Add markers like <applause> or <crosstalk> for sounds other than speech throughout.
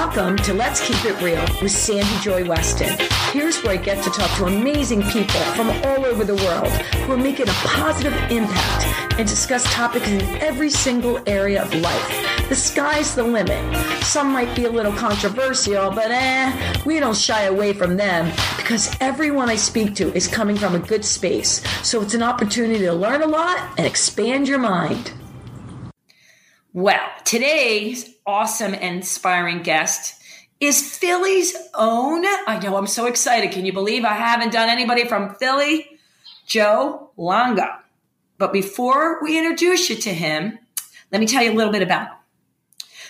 Welcome to Let's Keep It Real with Sandy Joy Weston. Here's where I get to talk to amazing people from all over the world who are making a positive impact and discuss topics in every single area of life. The sky's the limit. Some might be a little controversial, but eh, we don't shy away from them because everyone I speak to is coming from a good space. So it's an opportunity to learn a lot and expand your mind. Well, today's awesome and inspiring guest is Philly's own. I know I'm so excited. Can you believe I haven't done anybody from Philly? Joe Longo. But before we introduce you to him, let me tell you a little bit about him.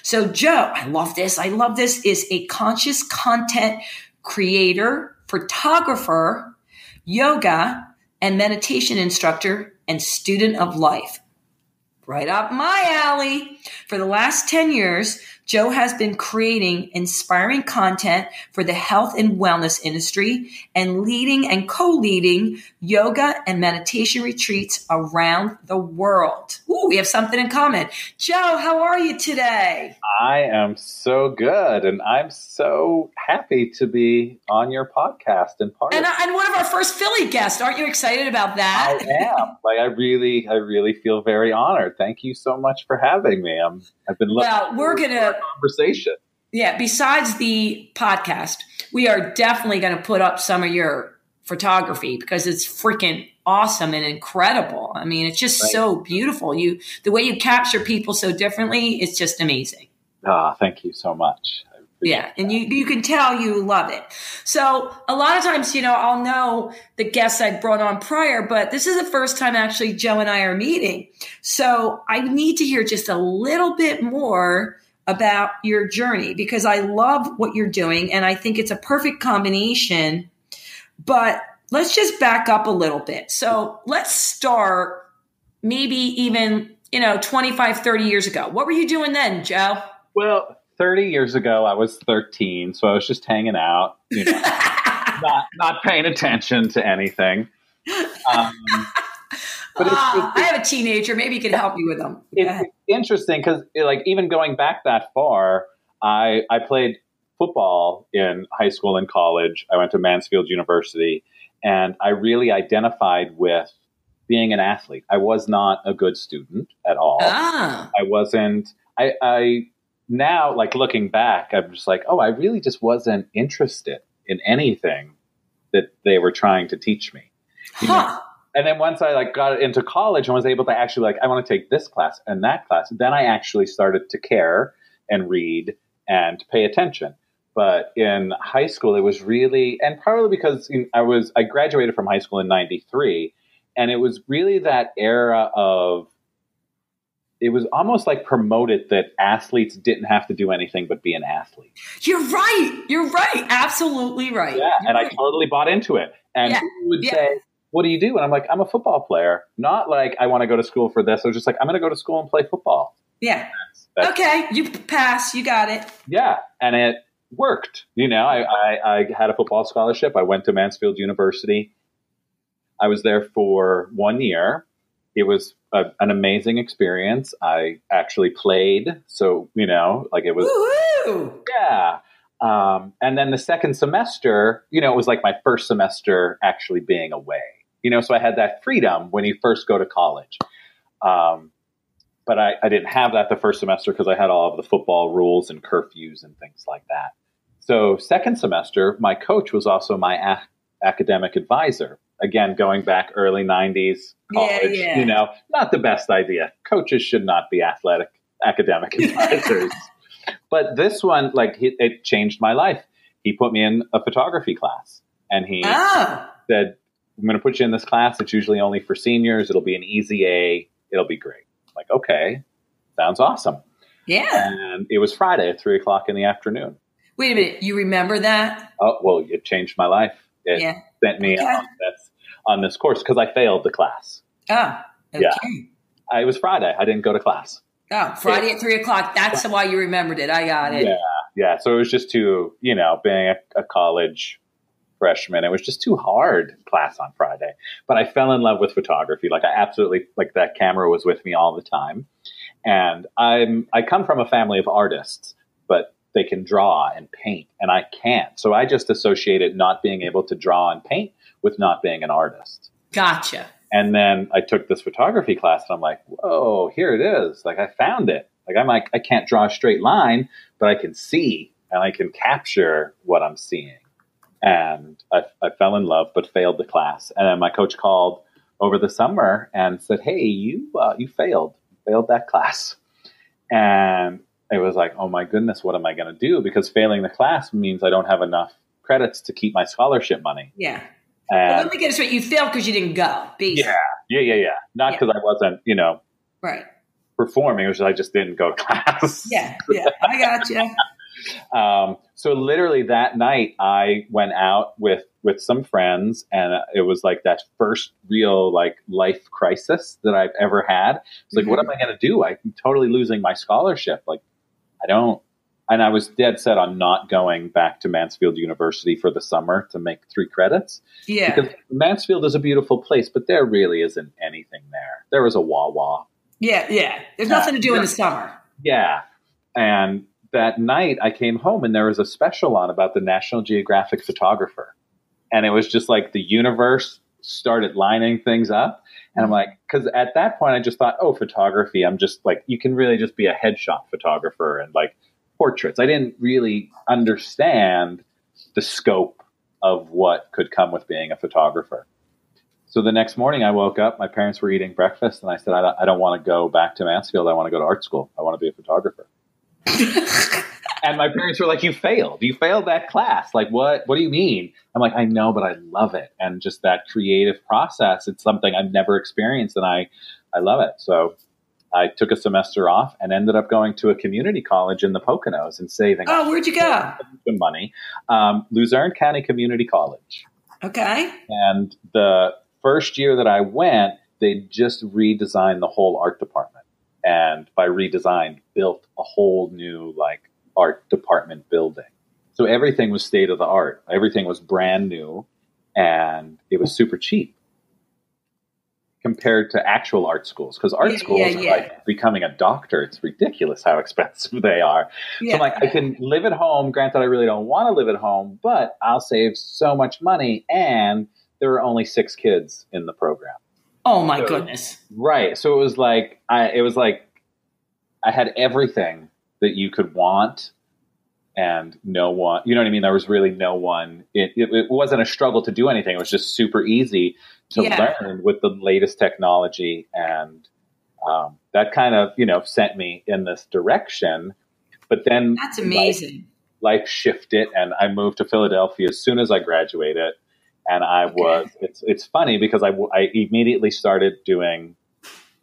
So, Joe, I love this. I love this, is a conscious content creator, photographer, yoga, and meditation instructor and student of life right up my alley. For the last 10 years, Joe has been creating inspiring content for the health and wellness industry and leading and co-leading yoga and meditation retreats around the world. Ooh, we have something in common. Joe, how are you today? I am so good and I'm so happy to be on your podcast and part and, of and one of our first Philly guests. Aren't you excited about that? I am. <laughs> like I really I really feel very honored. Thank you so much for having me. I'm I've been looking well, we're gonna conversation. Yeah, besides the podcast, we are definitely going to put up some of your photography because it's freaking awesome and incredible. I mean, it's just right. so beautiful. You the way you capture people so differently, it's just amazing. Ah, oh, thank you so much. Yeah, and you you can tell you love it. So a lot of times, you know, I'll know the guests I've brought on prior, but this is the first time actually Joe and I are meeting. So I need to hear just a little bit more about your journey because I love what you're doing and I think it's a perfect combination. But let's just back up a little bit. So let's start maybe even, you know, 25, 30 years ago. What were you doing then, Joe? Well, 30 years ago, I was 13, so I was just hanging out, you know, <laughs> not, not paying attention to anything. Um, <laughs> but it's, it's, I have a teenager. Maybe you can help me with them. It's interesting because, like, even going back that far, I I played football in high school and college. I went to Mansfield University, and I really identified with being an athlete. I was not a good student at all. Ah. I wasn't. I, I now, like looking back, I'm just like, oh, I really just wasn't interested in anything that they were trying to teach me. Huh. And then once I like got into college and was able to actually like I want to take this class and that class, then I actually started to care and read and pay attention. But in high school, it was really, and probably because I was I graduated from high school in '93, and it was really that era of it was almost like promoted that athletes didn't have to do anything but be an athlete. You're right. You're right. Absolutely right. Yeah, You're and right. I totally bought into it. And yeah. people would yeah. say, what do you do? And I'm like, I'm a football player. Not like I want to go to school for this. I was just like, I'm going to go to school and play football. Yeah. That's, that's, okay. You pass. You got it. Yeah. And it worked. You know, I, I, I had a football scholarship. I went to Mansfield University. I was there for one year. It was a, an amazing experience. I actually played. So, you know, like it was. Woo-hoo! Yeah. Um, and then the second semester, you know, it was like my first semester actually being away you know, so I had that freedom when you first go to college. Um, but I, I, didn't have that the first semester because I had all of the football rules and curfews and things like that. So, second semester, my coach was also my a- academic advisor. Again, going back early 90s, college, yeah, yeah. you know, not the best idea. Coaches should not be athletic academic <laughs> advisors. but this one, like, it, it, changed my life. He put me in a photography class and he oh. said, I'm going to put you in this class. It's usually only for seniors. It'll be an easy A. It'll be great. I'm like, okay, sounds awesome. Yeah. And it was Friday at three o'clock in the afternoon. Wait a minute. You remember that? Oh, well, it changed my life. It yeah. sent me okay. on this, on this course because I failed the class. Oh, okay. Yeah. it was Friday. I didn't go to class. Oh, Friday it, at three o'clock. That's why you remembered it. I got it. Yeah. Yeah. So it was just to, you know, being a, a college freshman. It was just too hard class on Friday. But I fell in love with photography. Like I absolutely like that camera was with me all the time. And I'm I come from a family of artists, but they can draw and paint, and I can't. So I just associated not being able to draw and paint with not being an artist. Gotcha. And then I took this photography class, and I'm like, whoa, here it is. Like I found it. Like I'm like I can't draw a straight line, but I can see and I can capture what I'm seeing. And I, I fell in love, but failed the class. And then my coach called over the summer and said, "Hey, you uh, you failed, failed that class." And it was like, "Oh my goodness, what am I going to do?" Because failing the class means I don't have enough credits to keep my scholarship money. Yeah. And Well, let me get this straight. You failed because you didn't go. Basically. yeah, yeah, yeah, yeah. Not Yeah. because I wasn't, you know, Right. performing. It was just I just didn't go to <laughs> class. Yeah. Yeah. I got gotcha. <laughs> Um, so literally that night, I went out with with some friends, and it was like that first real like life crisis that I've ever had. It's like, what mm-hmm. am I going to do? I'm totally losing my scholarship. Like, I don't. And I was dead set on not going back to Mansfield University for the summer to make three credits Yeah. because Mansfield is a beautiful place, but there really isn't anything there. there is was a Wawa, Yeah. Yeah. There's nothing to do in the summer. yeah. And that night I came home and there was a special on about the National Geographic photographer. And it was just like the universe started lining things up. And I'm like, because at that point I just thought, oh, photography, I'm just like, you can really just be a headshot photographer and like portraits. I didn't really understand the scope of what could come with being a photographer. So the next morning I woke up, my parents were eating breakfast, and I said, I don't, I don't want to go back to Mansfield. I want to go to art school. I want to be a photographer. <laughs> and my parents were like, "You failed. You failed that class. Like, what? What do you mean?" I'm like, "I know, but I love it, and just that creative process. It's something I've never experienced, and I, I love it." So, I took a semester off and ended up going to a community college in the Poconos and saving Oh, where'd you go? some money. Um, Luzerne County Community College. Okay. And the first year that I went, they just redesigned the whole art department. And by redesigned, built a whole new like art department building. So everything was state of the art. Everything was brand new and it was super cheap compared to actual art schools. Because art Yeah, schools yeah, are yeah. like becoming a doctor. It's ridiculous how expensive <laughs> they are. So I'm like, I can live at home. Granted, I really don't want to live at home, but I'll save so much money. And there were only six kids in the program. Oh my So- goodness. Right. So it was like, I, it was like, I had everything that you could want and no one, you know what I mean? There was really no one, it, it, it wasn't a struggle to do anything. It was just super easy to Yeah. learn with the latest technology. And um, that kind of, you know, sent me in this direction. But then That's amazing. life shifted and I moved to Philadelphia as soon as I graduated. And I was, it's, it's funny because I immediately started doing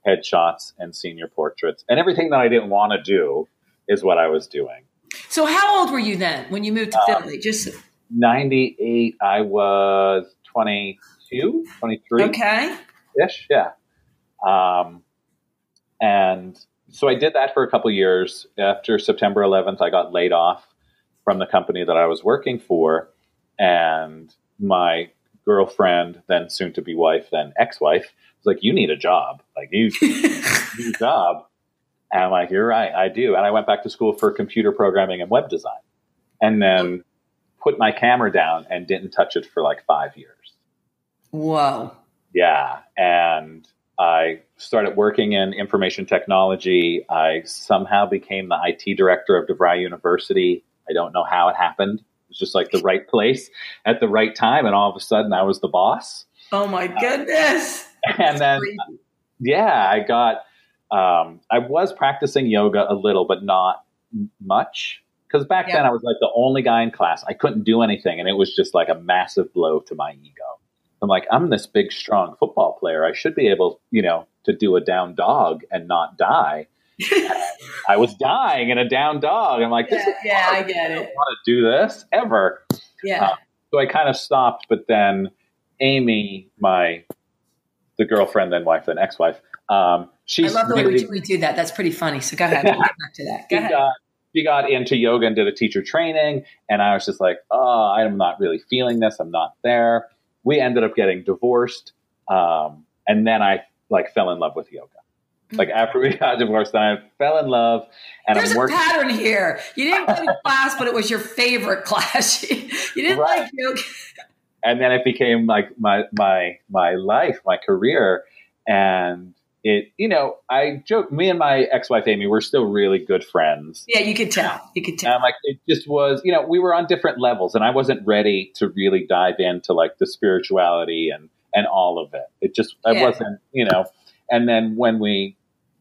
headshots and senior portraits and everything that I didn't want to do is what I was doing. So how old were you then when you moved to Um, Philly? Just 98, I was 22, 23 okay. ish. Yeah. Um, and so I did that for a couple years. After September 11th, I got laid off from the company that I was working for. And my girlfriend, then soon to be wife, then ex wife, was like, You need a job. Like, <laughs> you need a job. And I'm like, You're right, I do. And I went back to school for computer programming and web design. And then put my camera down and didn't touch it for like five years. Whoa. Yeah. And I started working in information technology. I somehow became the IT director of DeVry University. I don't know how it happened. Was just like the right place at the right time. And all of a sudden I was the boss. Oh my goodness. <laughs> And then, Crazy. yeah, I got, um, I was practicing yoga a little, but not much. Because back then I was like the only guy in class. I couldn't do anything. And it was just like a massive blow to my ego. I'm like, I'm this big, strong football player. I should be able, you know, to do a down dog and not die. <laughs> I was dying in a down dog. I'm like, this yeah, is yeah, I get I it. don't want to do this ever. Yeah. Uh, So I kind of stopped, but then Amy, my the girlfriend, then wife, then ex-wife, um, she I love the way really, we, we do that. That's pretty funny. So go ahead. We'll get back to that. Go she ahead. got she got into yoga and did a teacher training, and I was just like, oh, I'm not really feeling this. I'm not there. We ended up getting divorced, um, and then I like fell in love with yoga. Mm. Like after we <laughs> got divorced, then I fell in love, and There's I'm a working. pattern here. You didn't go to class, but it was your favorite class. <laughs> you didn't Right. like yoga. and then it became like my my my life, my career, and it. You know, I joke. Me and my ex-wife Amy, we're still really good friends. Yeah, you could tell. You could tell. I'm like, it just was, you know, we were on different levels, and I wasn't ready to really dive into like the spirituality and and all of it. It just, I Yeah. wasn't, you know. And then when we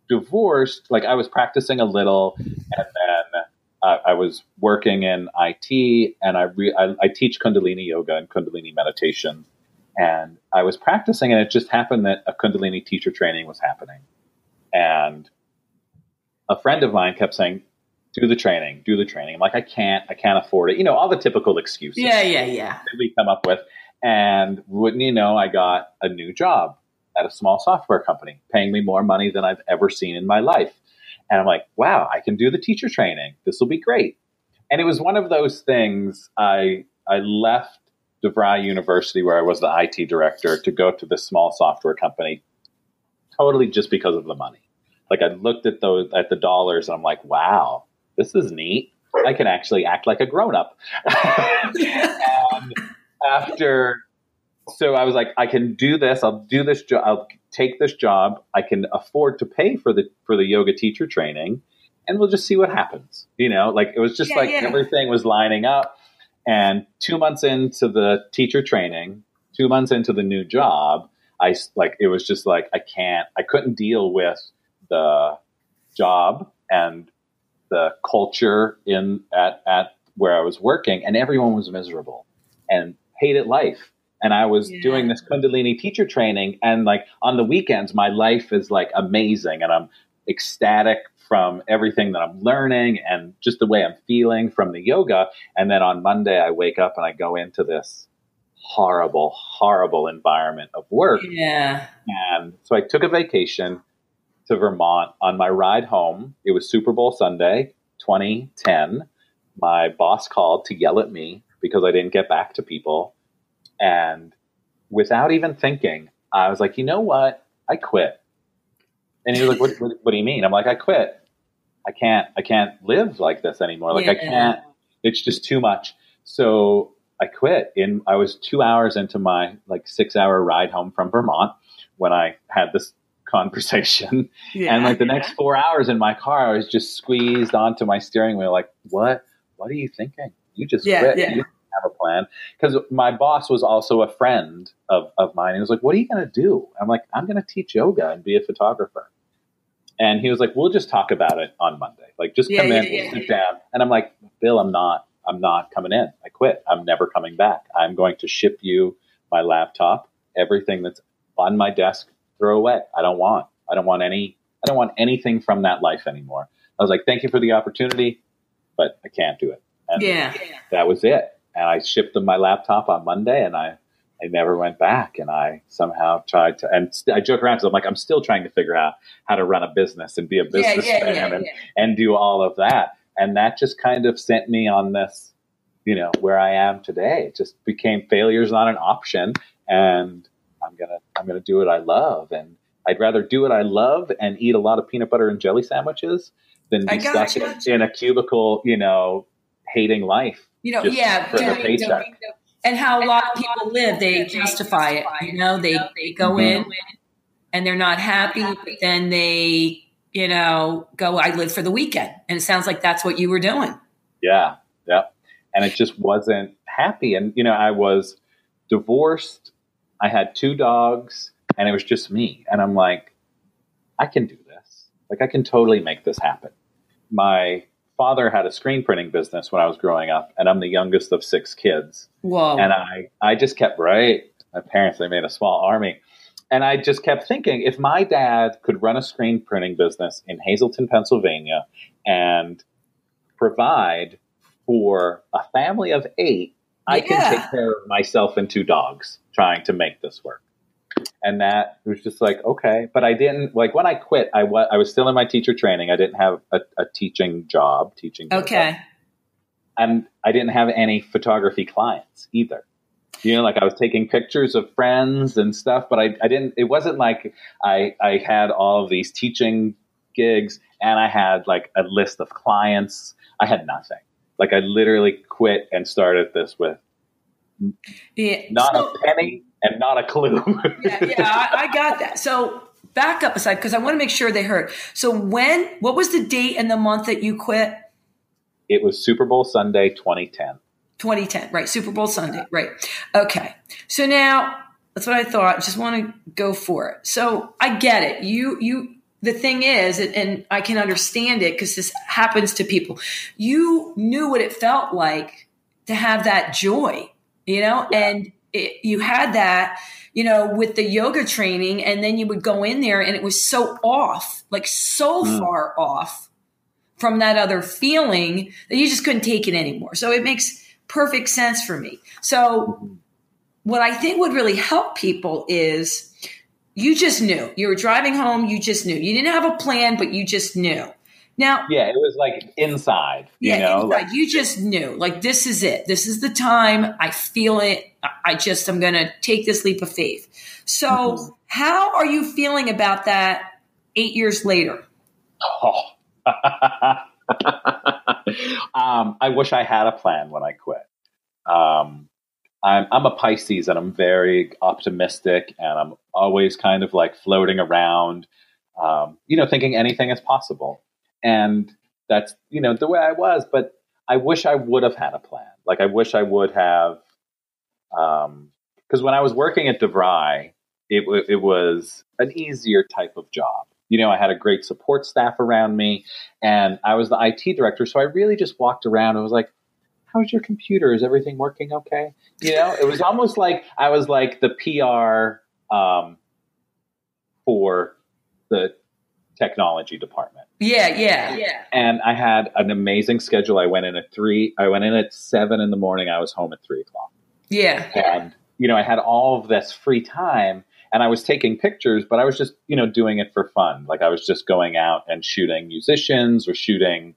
divorced, like I was practicing a little, and then uh, I was working in IT, and I, re- I I teach Kundalini yoga and Kundalini meditation, and I was practicing, and it just happened that a Kundalini teacher training was happening, and a friend of mine kept saying, do the training, do the training. I'm like, I can't, I can't afford it. You know, all the typical excuses Yeah, yeah, yeah. that we come up with. And wouldn't you know, I got a new job at a small software company, paying me more money than I've ever seen in my life. And I'm like, wow, I can do the teacher training. This will be great. And it was one of those things. I I left DeVry University, where I was the IT director, to go to this small software company, totally just because of the money. Like I looked at those at the dollars, and I'm like, wow, this is neat. I can actually act like a grown up. <laughs> and after, so I was like, I can do this. I'll do this job. I'll take this job. I can afford to pay for the for the yoga teacher training, and we'll just see what happens. You know, like it was just Yeah, like yeah. everything was lining up. And two months into the teacher training, two months into the new job, I like it was just like I can't, I couldn't deal with the job and the culture in at at where I was working, and everyone was miserable and hated life. And I was Yeah. doing this Kundalini teacher training, and like on the weekends, my life is like amazing, and I'm ecstatic from everything that I'm learning and just the way I'm feeling from the yoga. And then on Monday, I wake up and I go into this horrible, horrible environment of work. Yeah. And so I took a vacation to Vermont on my ride home. It was Super Bowl Sunday, 2010. My boss called to yell at me because I didn't get back to people. And without even thinking, I was like, you know what? I quit. And he was like, what, what, what do you mean? I'm like, I quit. I can't, I can't live like this anymore. Like I can't, it's just too much. So I quit in, I was two hours into my like six hour ride home from Vermont when I had this <laughs> conversation. Yeah. And like the next four hours in my car, I was just squeezed onto my steering wheel. Like, what? What are you thinking? You just Yeah, quit. yeah. You have a plan. Because my boss was also a friend of, of mine. He was like, what are you going to do? I'm like, I'm going to teach yoga and be a photographer. And he was like, we'll just talk about it on Monday. Like, just Yeah, come yeah, in, yeah, sit down. And I'm like, Bill, I'm not, I'm not coming in. I quit. I'm never coming back. I'm going to ship you my laptop, everything that's on my desk, throw away. I don't want, I don't want any, I don't want anything from that life anymore. I was like, thank you for the opportunity, but I can't do it. And yeah. that was it. And I shipped them my laptop on Monday and I, I never went back. And I somehow tried to, and st- I joke around because I'm like, I'm still trying to figure out how to run a business and be a businessman yeah, yeah, and, yeah. and do all of that. And that just kind of sent me on this, you know, where I am today. It just became failure's not an option. And I'm going to, I'm to do what I love. And I'd rather do what I love and eat a lot of peanut butter and jelly sandwiches than be stuck in a cubicle, you know, hating life. You know, just yeah. for doing- paycheck. and how a lot of people live, they justify it. You know, they, they go Mhm. in and they're not happy, but then they, you know, go, I live for the weekend. And it sounds like that's what you were doing. Yeah, yeah. And it just wasn't happy. And, you know, I was divorced. I had two dogs, and it was just me. And I'm like, I can do this. Like, I can totally make this happen. My father had a screen printing business when I was growing up, and I'm the youngest of six kids. Whoa. And I, I just kept, right? My parents, they made a small army. And I just kept thinking if my dad could run a screen printing business in Hazleton, Pennsylvania, and provide for a family of eight, I can take care of myself and two dogs trying to make this work. And that was just like, okay. But I didn't, like, when I quit, I, wa- I was still in my teacher training. I didn't have a, a teaching job, teaching. okay. And I didn't have any photography clients either. You know, like I was taking pictures of friends and stuff, but I, I didn't, it wasn't like I, I had all of these teaching gigs and I had like a list of clients. I had nothing. Like I literally quit and started this with Yeah. not So- a penny and not a clue. yeah, yeah, I, I got that. So back up aside because I want to make sure they heard. So when? What was the date and the month that you quit? it was Super Bowl Sunday 2010. 2010, right? Super Bowl Sunday, right? Okay. So now that's what I thought. Just want to go for it. So I get it. You, you. The thing is, and- and I can understand it because this happens to people. You knew what it felt like to have that joy, you know, and it, you had that, you know, with the yoga training, and then you would go in there, and it was so off, like so Mm. far off from that other feeling that you just couldn't take it anymore. So it makes perfect sense for me. So what I think would really help people is you just knew. You were driving home, you just knew. You didn't have a plan, but you just knew. Now, Yeah, it was like inside, you yeah, know, inside, like, you just knew. Like this is it. This is the time. I feel it. I- just I'm going to take this leap of faith. So, Mhm. how are you feeling about that 8 years later? oh. <laughs> um, I wish I had a plan when I quit. Um, I'm, I'm a Pisces and I'm very optimistic and I'm always kind of like floating around, um, you know, thinking anything is possible. And that's, you know, the way I was, but I wish I would have had a plan. Like, I wish I would have, um, because when I was working at DeVry, it, it was an easier type of job. You know, I had a great support staff around me, and I was the IT director. So I really just walked around and was like, "How's your computer? Is everything working okay?" You know, it was almost like I was like the PR um, for the technology department Yeah, yeah. Yeah. and I had an amazing schedule. I went in at three. I went in at seven in the morning. I was home at three o'clock, Yeah. and you know I had all of this free time, and I was taking pictures, but I was just you know doing it for fun. Like I was just going out and shooting musicians or shooting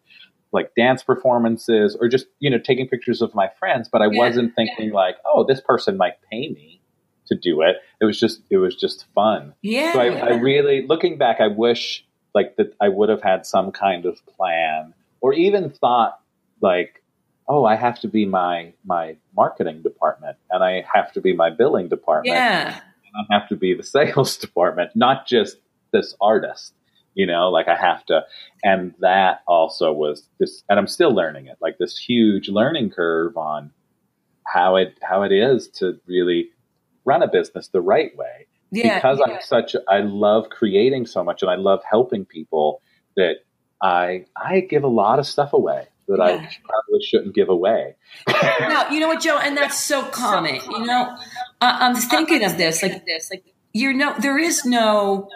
like dance performances or just you know taking pictures of my friends. But I Yeah. wasn't thinking like, oh, this person might pay me to do it. It was just it was just fun. Yeah. So I, I really, looking back, I wish like that I would have had some kind of plan, or even thought like, oh, I have to be my my marketing department, and I have to be my billing department, yeah. and I have to be the <laughs> sales department, not just this artist. You know, like I have to, and that also was this, and I'm still learning it, like this huge learning curve on how it how it is to really run a business the right way Yeah. because yeah. I'm such I love creating so much and I love helping people that I I give a lot of stuff away that I probably shouldn't give away. No, <laughs> you know what, Joe, and that's so common. You know, I, I'm thinking of this like this, like you know, there is no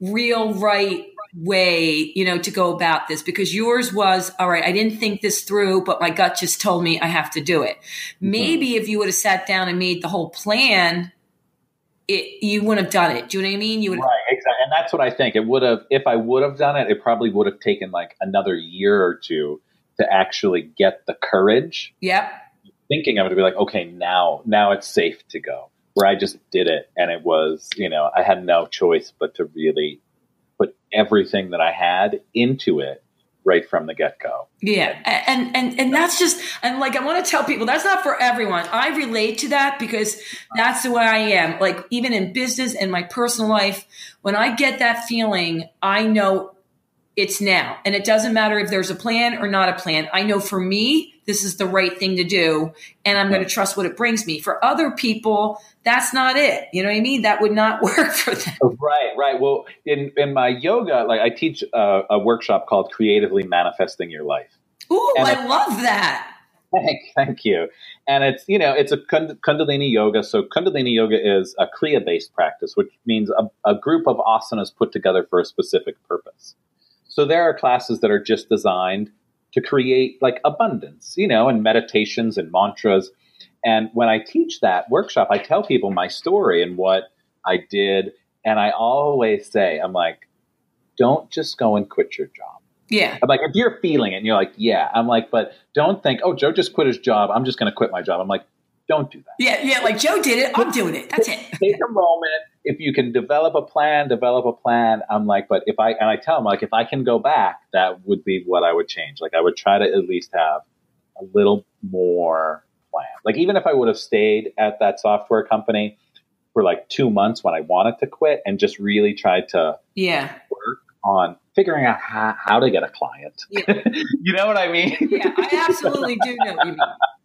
real right way, you know, to go about this because yours was all right. I didn't think this through, but my gut just told me I have to do it. Mm-hmm. Maybe if you would have sat down and made the whole plan, it you wouldn't have done it. Do you know what I mean? You would. Right, exactly. And that's what I think. It would have if I would have done it, it probably would have taken like another year or two to actually get the courage Yep. thinking of it to be like, okay, now now it's safe to go. Where I just did it and it was, you know, I had no choice but to really put everything that I had into it right from the get go. Yeah, and and and that's just and like I want to tell people that's not for everyone. I relate to that because that's the way I am. Like even in business and my personal life, when I get that feeling, I know it's now, and it doesn't matter if there's a plan or not a plan. I know for me, this is the right thing to do, and I'm going to trust what it brings me. For other people, that's not it. You know what I mean? That would not <laughs> work for them. Right, right. Well, in in my yoga, like I teach a, a workshop called Creatively Manifesting Your Life. Ooh, And I love that. Thank, thank you. And it's you know it's a Kund- Kundalini yoga. So Kundalini yoga is a Kriya based practice, which means a, a group of asanas put together for a specific purpose. So there are classes that are just designed to create like abundance, you know, and meditations and mantras. And when I teach that workshop, I tell people my story and what I did, and I always say, I'm like, don't just go and quit your job. Yeah, I'm like, if you're feeling it and you're like, yeah, I'm like, but don't think, oh, Joe just quit his job. I'm just going to quit my job. I'm like, don't do that. Yeah, yeah, like Joe did it. I'm doing it. That's it. Take a moment. If you can develop a plan, develop a plan. I'm like, but if I and I tell them like, if I can go back, that would be what I would change. Like, I would try to at least have a little more plan. Like, even if I would have stayed at that software company for like two months when I wanted to quit, and just really tried to Yeah. work on figuring out how, how to get a client. Yeah. <laughs> you know what I mean? Yeah, I absolutely do know you mean.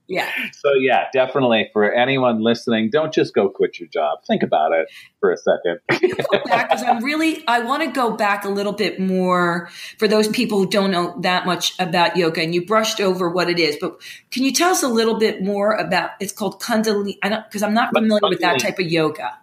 Yeah. So yeah, definitely for anyone listening, don't just go quit your job. Think about it for a second. because I'm really I want to go back a little bit more for those people who don't know that much about yoga and you brushed over what it is but can you tell us a little bit more about it's called kundalini I don't because I'm not familiar with that type of yoga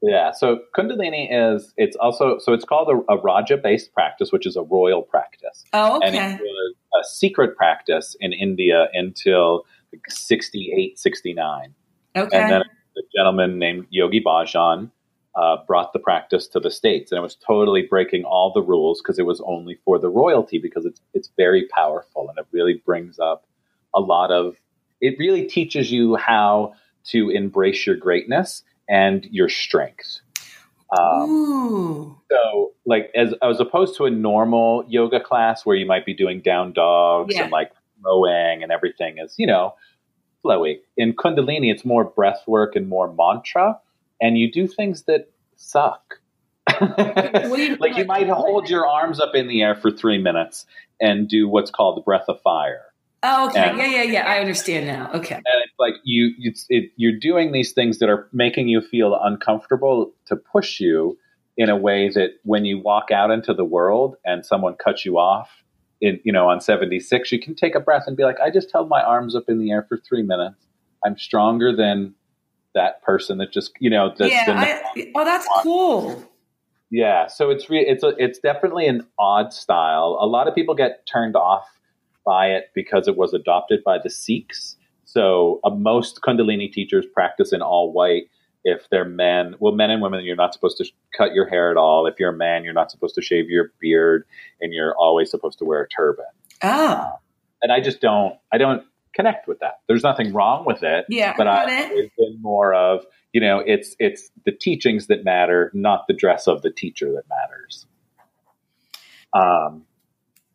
yeah. So Kundalini is it's also so it's called a, a Raja based practice, which is a royal practice, oh and it was a secret practice in India until 68, 69. okay And then a gentleman named Yogi Bhajan uh, brought the practice to the states, and it was totally breaking all the rules because it was only for the royalty because it's it's very powerful and it really brings up a lot of. It really teaches you how to embrace your greatness and your strengths. Um, so, like, as as opposed to a normal yoga class where you might be doing down dogs Yeah. and like flowing and everything is, you know, flowy. In Kundalini, it's more breath work and more mantra, and you do things that suck. What do you <laughs> like you might hold your arms up in the air for three minutes and do what's called the breath of fire. Oh, okay. And- Yeah, yeah, yeah. I understand now. Okay. and it's like you it's, it, you're doing these things that are making you feel uncomfortable to push you in a way that when you walk out into the world and someone cuts you off in you know on 76 you can take a breath and be like i just held my arms up in the air for three minutes i'm stronger than that person that just you know that's yeah. I, oh, that's cool. yeah, so it's re- it's a, it's definitely an odd style. A lot of people get turned off by it because it was adopted by the Sikhs. So uh, most Kundalini teachers practice in all white. If they're men, well, men and women, you're not supposed to sh- cut your hair at all. If you're a man, you're not supposed to shave your beard, and you're always supposed to wear a turban. Oh, And I just don't, I don't connect with that. There's nothing wrong with it yeah. but I I've it. always been more of you know it's it's the teachings that matter, not the dress of the teacher that matters. Um,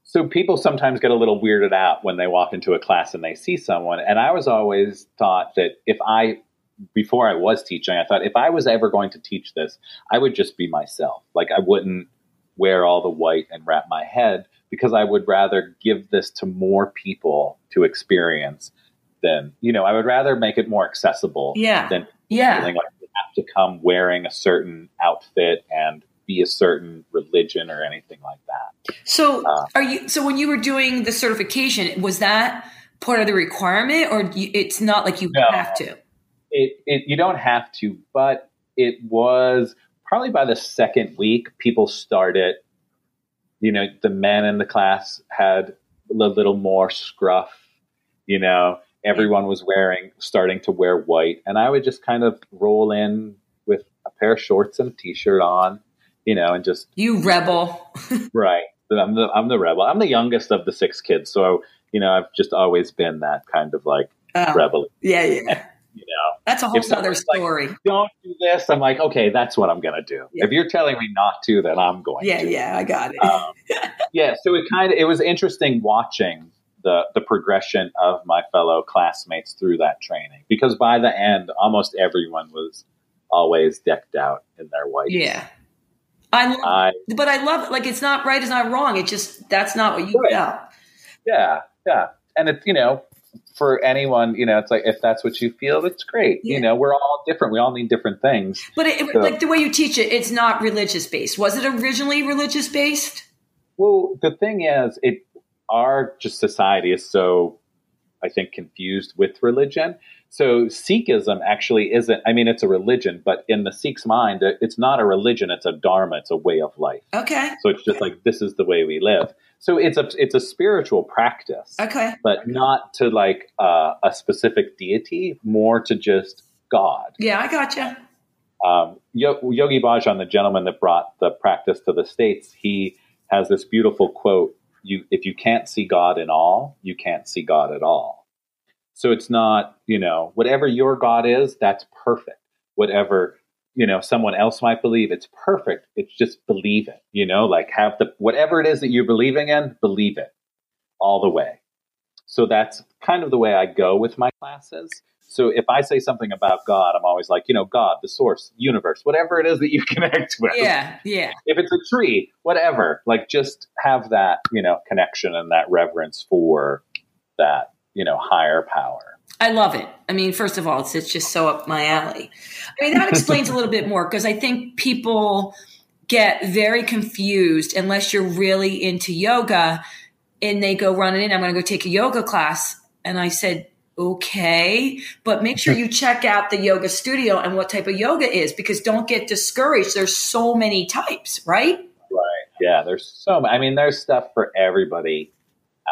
so people sometimes get a little weirded out when they walk into a class and they see someone, and I was always thought that if I before I was teaching, I thought if I was ever going to teach this, I would just be myself. Like I wouldn't wear all the white and wrap my head because I would rather give this to more people to experience than you know. I would rather make it more accessible Yeah. than Yeah. feeling like you have to come wearing a certain outfit and be a certain religion or anything like that. So, Uh, are you? So, when you were doing the certification, was that part of the requirement, or it's not like you No. have to? It, it you don't have to, but it was probably by the second week people started. You know, the men in the class had a little more scruff. You know, everyone was wearing starting to wear white, and I would just kind of roll in with a pair of shorts and a t-shirt on. You know, and just You rebel. <laughs> Right. I'm the I'm the rebel. I'm the youngest of the six kids, so you know I've just always been that kind of like Oh, rebel. yeah, yeah. You know, That's a whole other someone's like- story. don't do this. I'm like, okay, that's what I'm gonna do. Yeah. If you're telling me not to, then I'm going yeah, to. yeah. Yeah, I got it. Um, <laughs> yeah. So it kind of it was interesting watching the the progression of my fellow classmates through that training because by the end, almost everyone was always decked out in their white. yeah. I, love, I but I love it. Like it's not right. It's not wrong. It just that's not what you Right. felt. Yeah, yeah. And it's, you know, for anyone, you know, it's like if that's what you feel, that's great. Yeah. You know, we're all different. We all need different things. But it, So- like the way you teach it, it's not religious based. Was it originally religious based? Well, the thing is, it our just society is so, I think, confused with religion. So Sikhism actually isn't. I mean, it's a religion, but in the Sikh's mind, it's not a religion. It's a dharma. It's a way of life. Okay. So it's just like this is the way we live. So it's a it's a spiritual practice. Okay. but not to like uh, a specific deity, more to just God. Yeah, I gotcha. Um, Yo- Yogi Bhajan, the gentleman that brought the practice to the states, he has this beautiful quote: "You, if you can't see God in all, you can't see God at all." So it's not, you know, whatever your God is, that's perfect. Whatever, you know, someone else might believe, it's perfect. It's just believe it, you know, like have the, whatever it is that you're believing in, believe it all the way. So that's kind of the way I go with my classes. So if I say something about God, I'm always like, you know, God, the source, universe, whatever it is that you <laughs> connect with. Yeah, yeah. If it's a tree, whatever, like just have that, you know, connection and that reverence for that, you know, higher power. I love it. I mean, first of all, it's, it's just so up my alley. I mean, that explains a little bit more because I think people get very confused unless you're really into yoga and they go running in, I'm going to go take a yoga class. And I said, okay, but make sure you check out the yoga studio and what type of yoga is because don't get discouraged. There's so many types, right? Right. Yeah. There's so I mean, there's stuff for everybody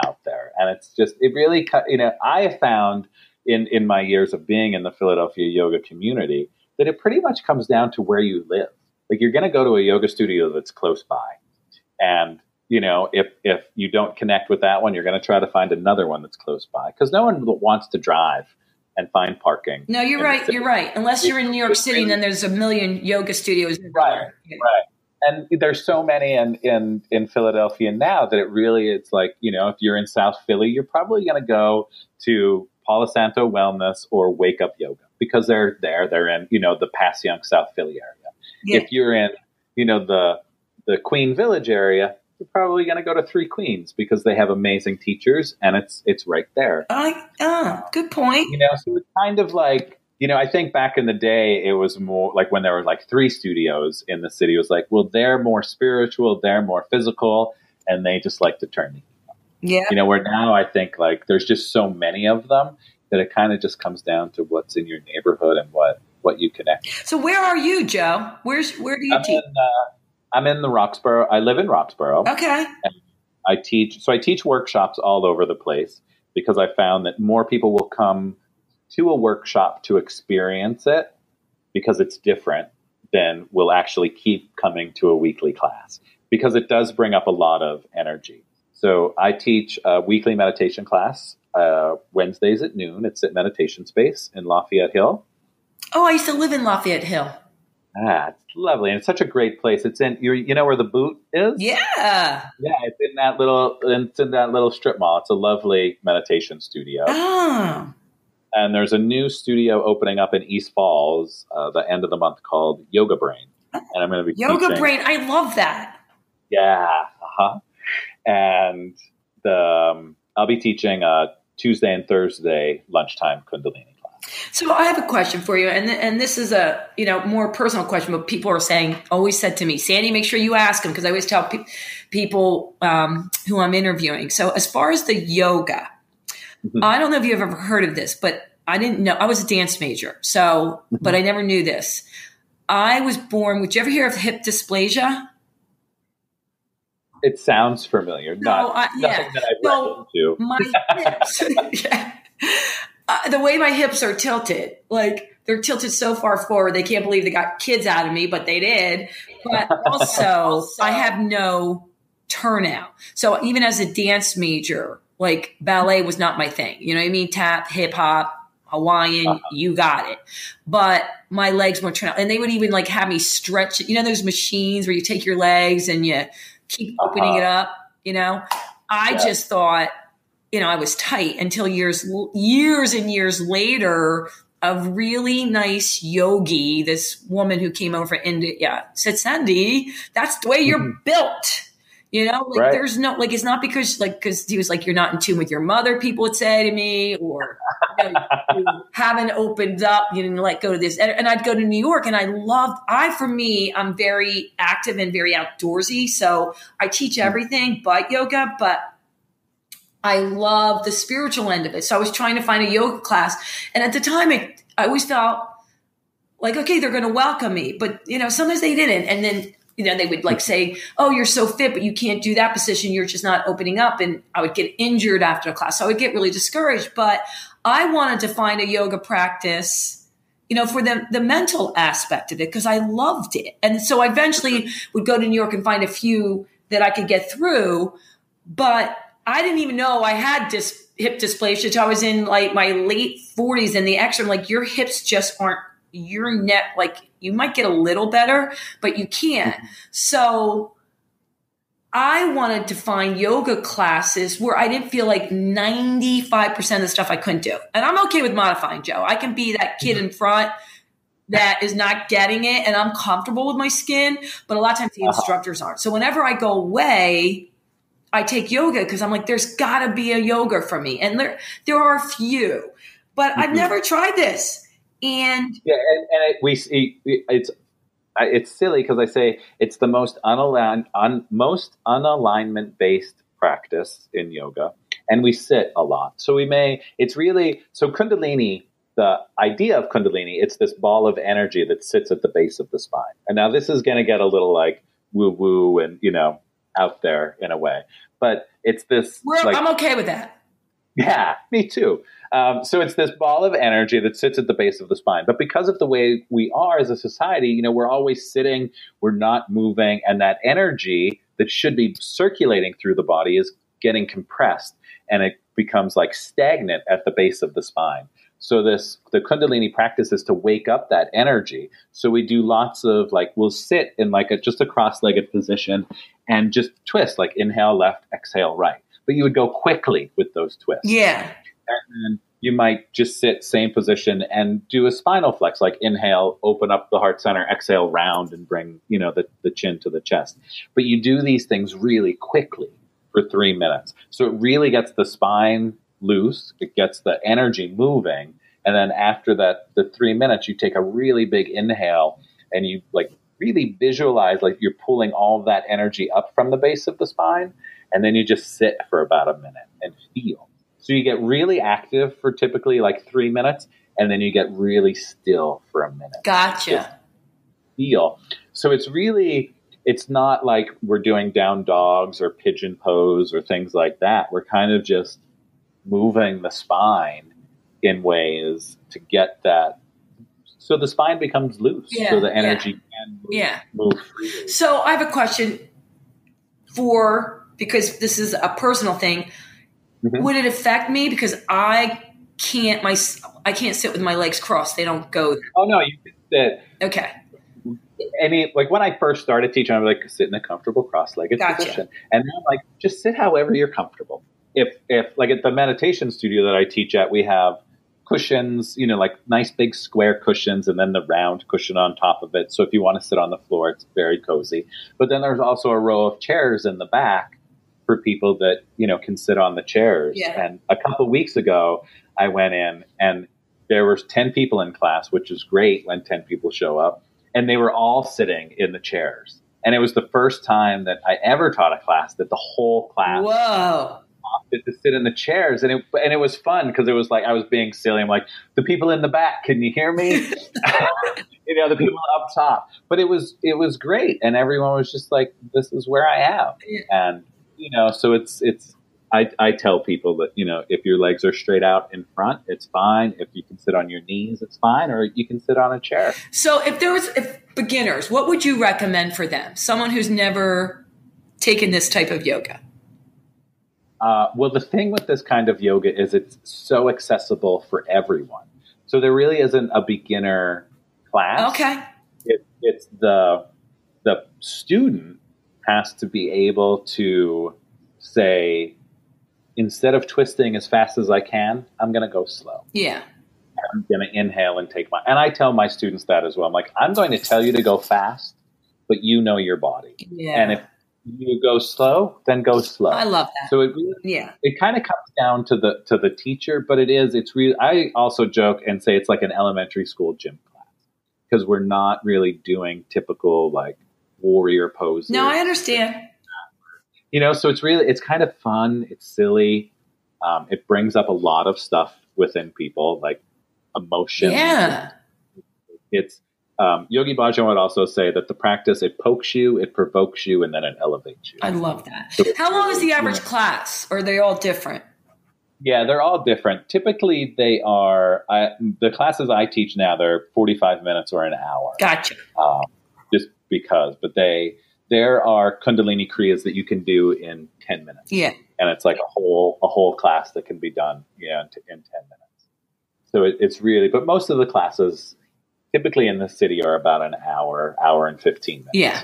out there. And it's just, it really, you know, I have found in, in my years of being in the Philadelphia yoga community that it pretty much comes down to where you live. Like you're going to go to a yoga studio that's close by. And you know, if if you don't connect with that one, you're going to try to find another one that's close by because no one wants to drive and find parking. No, you're right. You're right. Unless you're in New York City, and then there's a million yoga studios. Right. Right. And there's so many in, in, in Philadelphia now that it really it's like, you know, if you're in South Philly, you're probably going to go to Palo Santo Wellness or Wake Up Yoga because they're there. They're in, you know, the Passyunk South Philly area. Yeah. If you're in, you know, the the Queen Village area, you're probably going to go to Three Queens because they have amazing teachers and it's it's right there. I ah, good point. You know, so it's kind of like you know, I think back in the day it was more like when there were like three studios in the city. It was like, well, they're more spiritual, they're more physical, and they just like to turn. Yeah. You know, where now I think like there's just so many of them that it kind of just comes down to what's in your neighborhood and what what you connect. So where are you, Joe? Where's where do you I'm teach? In, uh, I'm in the Roxborough. I live in Roxborough. Okay. I teach, so I teach workshops all over the place because I found that more people will come to a workshop to experience it because it's different than will actually keep coming to a weekly class because it does bring up a lot of energy. So I teach a weekly meditation class uh, Wednesdays at noon. It's at Meditation Space in Lafayette Hill. Oh, I used to live in Lafayette Hill. Ah, it's lovely, and it's such a great place. It's in you. You know where the boot is? Yeah, yeah. It's in that little. It's in that little strip mall. It's a lovely meditation studio. Oh. And there's a new studio opening up in East Falls, uh, the end of the month, called Yoga Brain. And I'm going to be Yoga teaching. Brain. I love that. Yeah. Uh huh. And the um, I'll be teaching a Tuesday and Thursday lunchtime Kundalini. Class. So I have a question for you, and and this is a you know more personal question, but people are saying always said to me, Sandy, make sure you ask them because I always tell pe- people um, who I'm interviewing. So as far as the yoga, mm-hmm. I don't know if you've ever heard of this, but I didn't know I was a dance major, so mm-hmm. but I never knew this. I was born. Would you ever hear of hip dysplasia? It sounds familiar. No, Not I, yeah. nothing that I've no, into. My hips. <laughs> yeah uh, the way my hips are tilted, like they're tilted so far forward, they can't believe they got kids out of me, but they did. But also, <laughs> also I have no turnout. So even as a dance major, like ballet was not my thing. You know what I mean? Tap, hip hop, Hawaiian, uh-huh. you got it. But my legs weren't turning out. And they would even like have me stretch You know those machines where you take your legs and you keep opening uh-huh. it up, you know? I yeah. just thought you know, I was tight until years, years and years later, a really nice yogi, this woman who came over from India, yeah, said, Sandy, that's the way you're mm-hmm. built. You know, like right. there's no, like, it's not because, like, because he was like, you're not in tune with your mother, people would say to me, or you, know, <laughs> you haven't opened up, you didn't let go to this. And, and I'd go to New York and I loved, I, for me, I'm very active and very outdoorsy. So I teach mm. everything but yoga, but I love the spiritual end of it. So I was trying to find a yoga class. And at the time, it, I always felt like, okay, they're going to welcome me. But, you know, sometimes they didn't. And then, you know, they would like mm. say, oh, you're so fit, but you can't do that position. You're just not opening up. And I would get injured after a class. So I would get really discouraged. But I wanted to find a yoga practice, you know, for the, the mental aspect of it because I loved it. And so I eventually would go to New York and find a few that I could get through. But I didn't even know I had dis- hip dysplasia until I was in like my late 40s and the extra like your hips just aren't your net like you might get a little better, but you can't. So I wanted to find yoga classes where I didn't feel like 95% of the stuff I couldn't do. And I'm okay with modifying, Joe. I can be that kid in front that is not getting it and I'm comfortable with my skin, but a lot of times the uh-huh. instructors aren't. So whenever I go away, I take yoga because I'm like, there's got to be a yoga for me. And there, there are a few, but mm-hmm. I've never tried this. And yeah, and, and it, we it's it's silly because I say it's the most unaligned, un, most unalignment based practice in yoga, and we sit a lot. So we may. It's really so Kundalini. The idea of Kundalini, it's this ball of energy that sits at the base of the spine. And now this is going to get a little like woo woo and you know out there in a way, but it's this. Like, I'm okay with that. <laughs> Yeah, me too. Um, so it's this ball of energy that sits at the base of the spine. But because of the way we are as a society, you know, we're always sitting, we're not moving, and that energy that should be circulating through the body is getting compressed and it becomes like stagnant at the base of the spine. So this the Kundalini practice is to wake up that energy. So we do lots of like we'll sit in like a just a cross-legged position and just twist like inhale left, exhale right. But you would go quickly with those twists. Yeah and you might just sit same position and do a spinal flex, like inhale, open up the heart center, exhale, round, and bring you know the, the chin to the chest. But you do these things really quickly for three minutes, so it really gets the spine loose, it gets the energy moving, and then after that, the three minutes, you take a really big inhale and you like really visualize like you're pulling all that energy up from the base of the spine, and then you just sit for about a minute and feel so you get really active for typically like three minutes, and then you get really still for a minute. Gotcha. feel. So it's really, it's not like we're doing down dogs or pigeon pose or things like that. We're kind of just moving the spine in ways to get that. So the spine becomes loose. Yeah, so the energy yeah. can move, yeah. move freely. So I have a question for, because this is a personal thing Mm-hmm. Would it affect me because I can't my I can't sit with my legs crossed. They don't go. There. Oh no, you can sit. Okay. Any like when I first started teaching, I was like sit in a comfortable cross-legged gotcha. position, and then I'm like just sit however you're comfortable. If if like at the meditation studio that I teach at, we have cushions, you know, like nice big square cushions, and then the round cushion on top of it. So if you want to sit on the floor, it's very cozy. But then there's also a row of chairs in the back for people that you know can sit on the chairs. Yeah. And a couple weeks ago, I went in and there were ten people in class, which is great when ten people show up, and they were all sitting in the chairs. And it was the first time that I ever taught a class that the whole class Whoa. to sit in the chairs, and it and it was fun because it was like I was being silly. I'm like, the people in the back, can you hear me? <laughs> <laughs> you know, the people up top. But it was it was great, and everyone was just like, "This is where I am," yeah. and you know, so it's it's. I, I tell people that you know if your legs are straight out in front, it's fine. If you can sit on your knees, it's fine, or you can sit on a chair. So if there was if beginners, what would you recommend for them? Someone who's never taken this type of yoga. Uh, well, the thing with this kind of yoga is it's so accessible for everyone. So there really isn't a beginner class. Okay. It, it's the the student has to be able to say, instead of twisting as fast as I can, I'm going to go slow. Yeah. I'm going to inhale and take my, and I tell my students that as well. I'm like, I'm going to tell you to go fast, but you know your body. Yeah. And if you go slow, then go slow. I love that. So it really, yeah, it kind of comes down to the to the teacher, but it is it's really. I also joke and say it's like an elementary school gym class because we're not really doing typical like warrior poses. No, I understand. You know, so it's really it's kind of fun. It's silly. Um, it brings up a lot of stuff within people, like emotion. Yeah. It's um, Yogi Bhajan would also say that the practice it pokes you, it provokes you, and then it elevates you. I love that. So How long is the average yeah. class? Or are they all different? Yeah, they're all different. Typically, they are I, the classes I teach now. They're forty-five minutes or an hour. Gotcha. Um, because, but they there are Kundalini Kriyas that you can do in ten minutes. Yeah, and it's like a whole a whole class that can be done you know in, t- in 10 minutes so it, it's really but most of the classes typically in the city are about an hour hour and 15 minutes Yeah.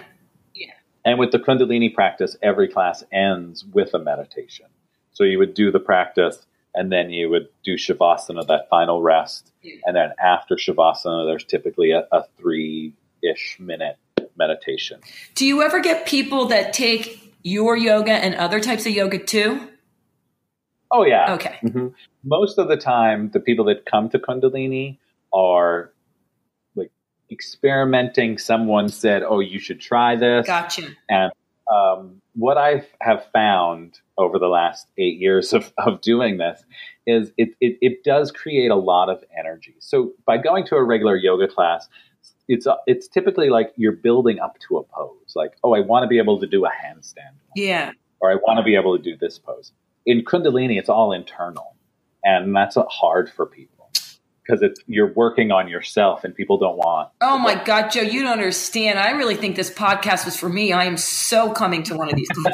Yeah. And with the kundalini practice every class ends with a meditation so you would do the practice and then you would do shavasana that final rest Yeah. and then after shavasana there's typically a, a three-ish minute meditation Do you ever get people that take your yoga and other types of yoga too? oh yeah Okay. Mhm. Most of the time, the people that come to Kundalini are like experimenting. Someone said, "Oh, you should try this." Gotcha. And um, what I have found over the last eight years of, of doing this is it, it, it does create a lot of energy. So by going to a regular yoga class, it's it's typically like you're building up to a pose. Like, oh, I want to be able to do a handstand Yeah. or I want to be able to do this pose. In Kundalini, it's all internal, and that's hard for people because it's you're working on yourself, and people don't want. Oh my God, Joe, you don't understand. I really think this podcast was for me. I am so coming to one of these. <laughs>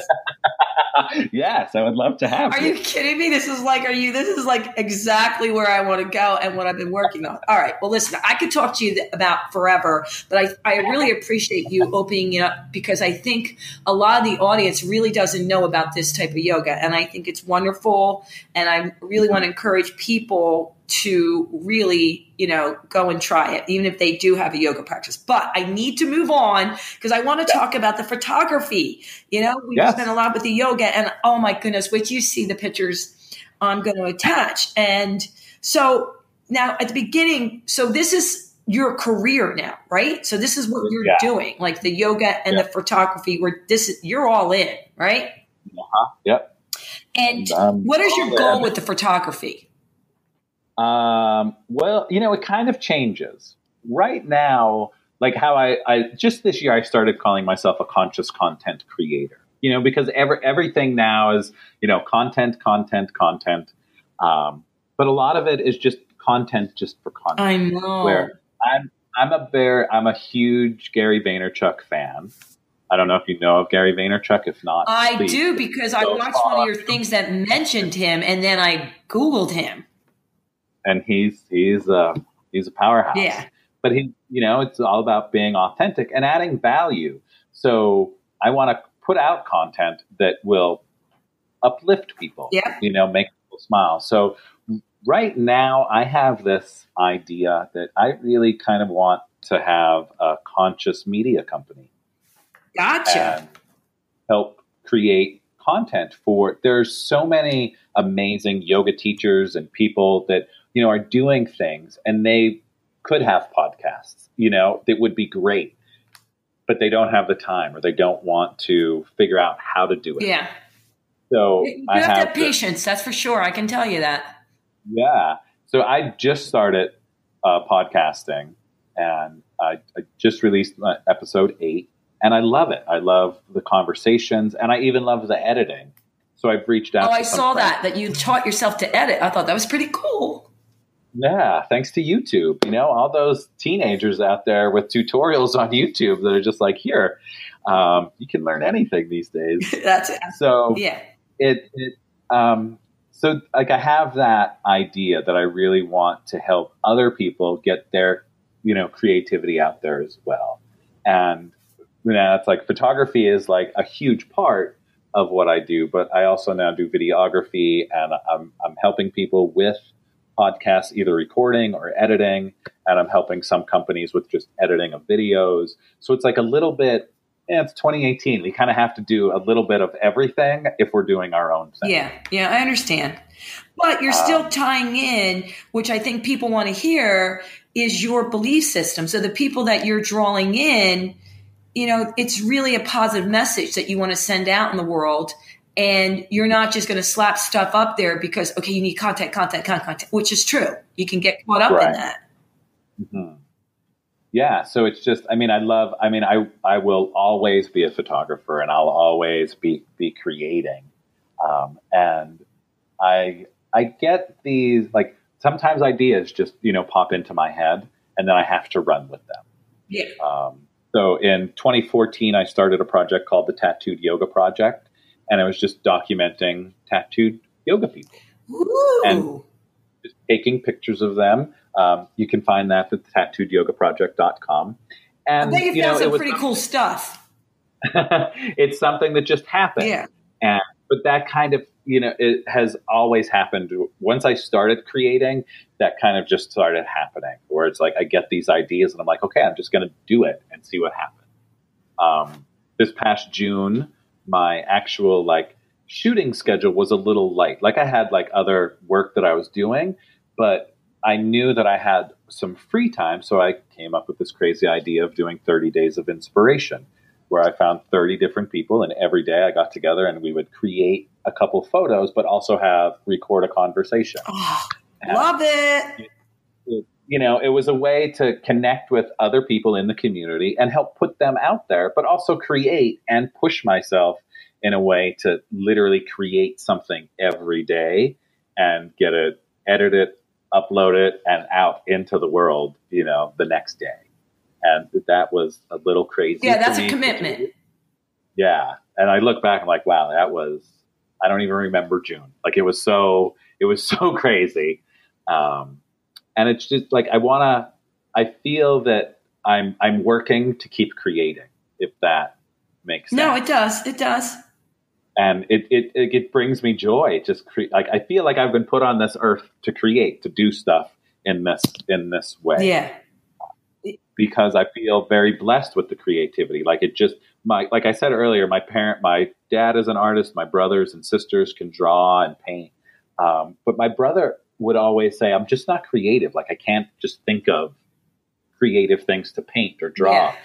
<laughs> yes, I would love to have. Are you kidding me? This is like, are you, this is like exactly where I want to go and what I've been working on. All right. Well, listen, I could talk to you about forever, but I, I really appreciate you opening it up because I think a lot of the audience really doesn't know about this type of yoga. And I think it's wonderful. And I really want to encourage people to really, you know, go and try it, even if they do have a yoga practice. But I need to move on because I want to talk about the photography. You know, we Yes. spent a lot with the yoga, and oh my goodness, till you see the pictures I'm going to attach. And so now at the beginning, so this is your career now, right? So this is what you're Yeah. doing, like the yoga and Yeah. the photography. Where this is, you're all in, right? Uh-huh. Yep. And Um, what is your goal in. with the photography? Um, well, you know, it kind of changes. Right now, like how I, I just this year I started calling myself a conscious content creator. You know, because every everything now is, you know, content, content, content. Um, but a lot of it is just content just for content. I know. Where I'm I'm a very I'm a huge Gary Vaynerchuk fan. I don't know if you know of Gary Vaynerchuk. If not, I please. do because I Go watched one of your things that mentioned him, and then I Googled him. And he's he's a he's a powerhouse. Yeah. But he, you know, it's all about being authentic and adding value. So I want to put out content that will uplift people. Yeah. You know, make people smile. So right now I have this idea that I really kind of want to have a conscious media company Gotcha. help create content for there's so many amazing yoga teachers and people that you know are doing things and they could have podcasts you know that would be great but they don't have the time or they don't want to figure out how to do it yeah. so You i have to have have patience, that's for sure. I can tell you that. yeah. So I just started uh, podcasting and I, I just released episode eight and I love it. I love the conversations and I even love the editing. So I've reached out Oh, to I saw friends. that, that you taught yourself to edit. I thought that was pretty cool. Yeah, thanks to YouTube. You know, all those teenagers out there with tutorials on YouTube that are just like, here, um, you can learn anything these days. <laughs> That's it. So Yeah. it, it um so like i have that idea that i really want to help other people get their you know creativity out there as well and you know it's like photography is like a huge part of what i do but i also now do videography and i'm, I'm helping people with podcasts either recording or editing and i'm helping some companies with just editing of videos so it's like a little bit yeah, it's 2018. We kind of have to do a little bit of everything if we're doing our own thing. Yeah. Yeah. I understand. But you're still Um, tying in, which I think people want to hear, is your belief system. So the people that you're drawing in, you know, it's really a positive message that you want to send out in the world. And you're not just going to slap stuff up there because, okay, you need content, content, content, content, which is true. You can get caught up in Right. that. Mhm. Yeah. So it's just, I mean, I love, I mean, I, I will always be a photographer and I'll always be, be creating. Um, and I, I get these, like, sometimes ideas just, you know, pop into my head and then I have to run with them. Yeah. Um, so in 2014, I started a project called the Tattooed Yoga Project, and I was just documenting tattooed yoga people Ooh. And- just taking pictures of them. Um, you can find that at tattooedyogaproject.com. I And bet you you found know, some was pretty cool stuff. <laughs> it's something that just happened. Yeah. And but that kind of you know it has always happened. Once I started creating, that kind of just started happening. Where it's like I get these ideas and I'm like, okay, I'm just going to do it and see what happens. Um, this past June, my actual like shooting schedule was a little light. Like I had like other work that I was doing, but I knew that I had some free time, so I came up with this crazy idea of doing 30 days of inspiration where I found 30 different people and every day I got together and we would create a couple photos but also have record a conversation. Oh, love it. You know, it was a way to connect with other people in the community and help put them out there, but also create and push myself in a way to literally create something every day and get it, edit it, upload it, and out into the world, you know, the next day. And that was a little crazy. Yeah, that's a commitment. Yeah. And I look back and like, wow, that was I don't even remember June. Like it was so it was <laughs> so crazy. Um and it's just like I wanna I feel that I'm I'm working to keep creating, if that makes sense. No, it does. It does. and it it, it, it brings me joy. It just cre- like I feel like I've been put on this earth to create, to do stuff in this in this way Yeah. because I feel very blessed with the creativity. Like it just my like I said earlier, my parent, my dad is an artist. My brothers and sisters can draw and paint, um, but my brother would always say, "I'm just not creative. Like I can't just think of creative things to paint or draw." Yeah.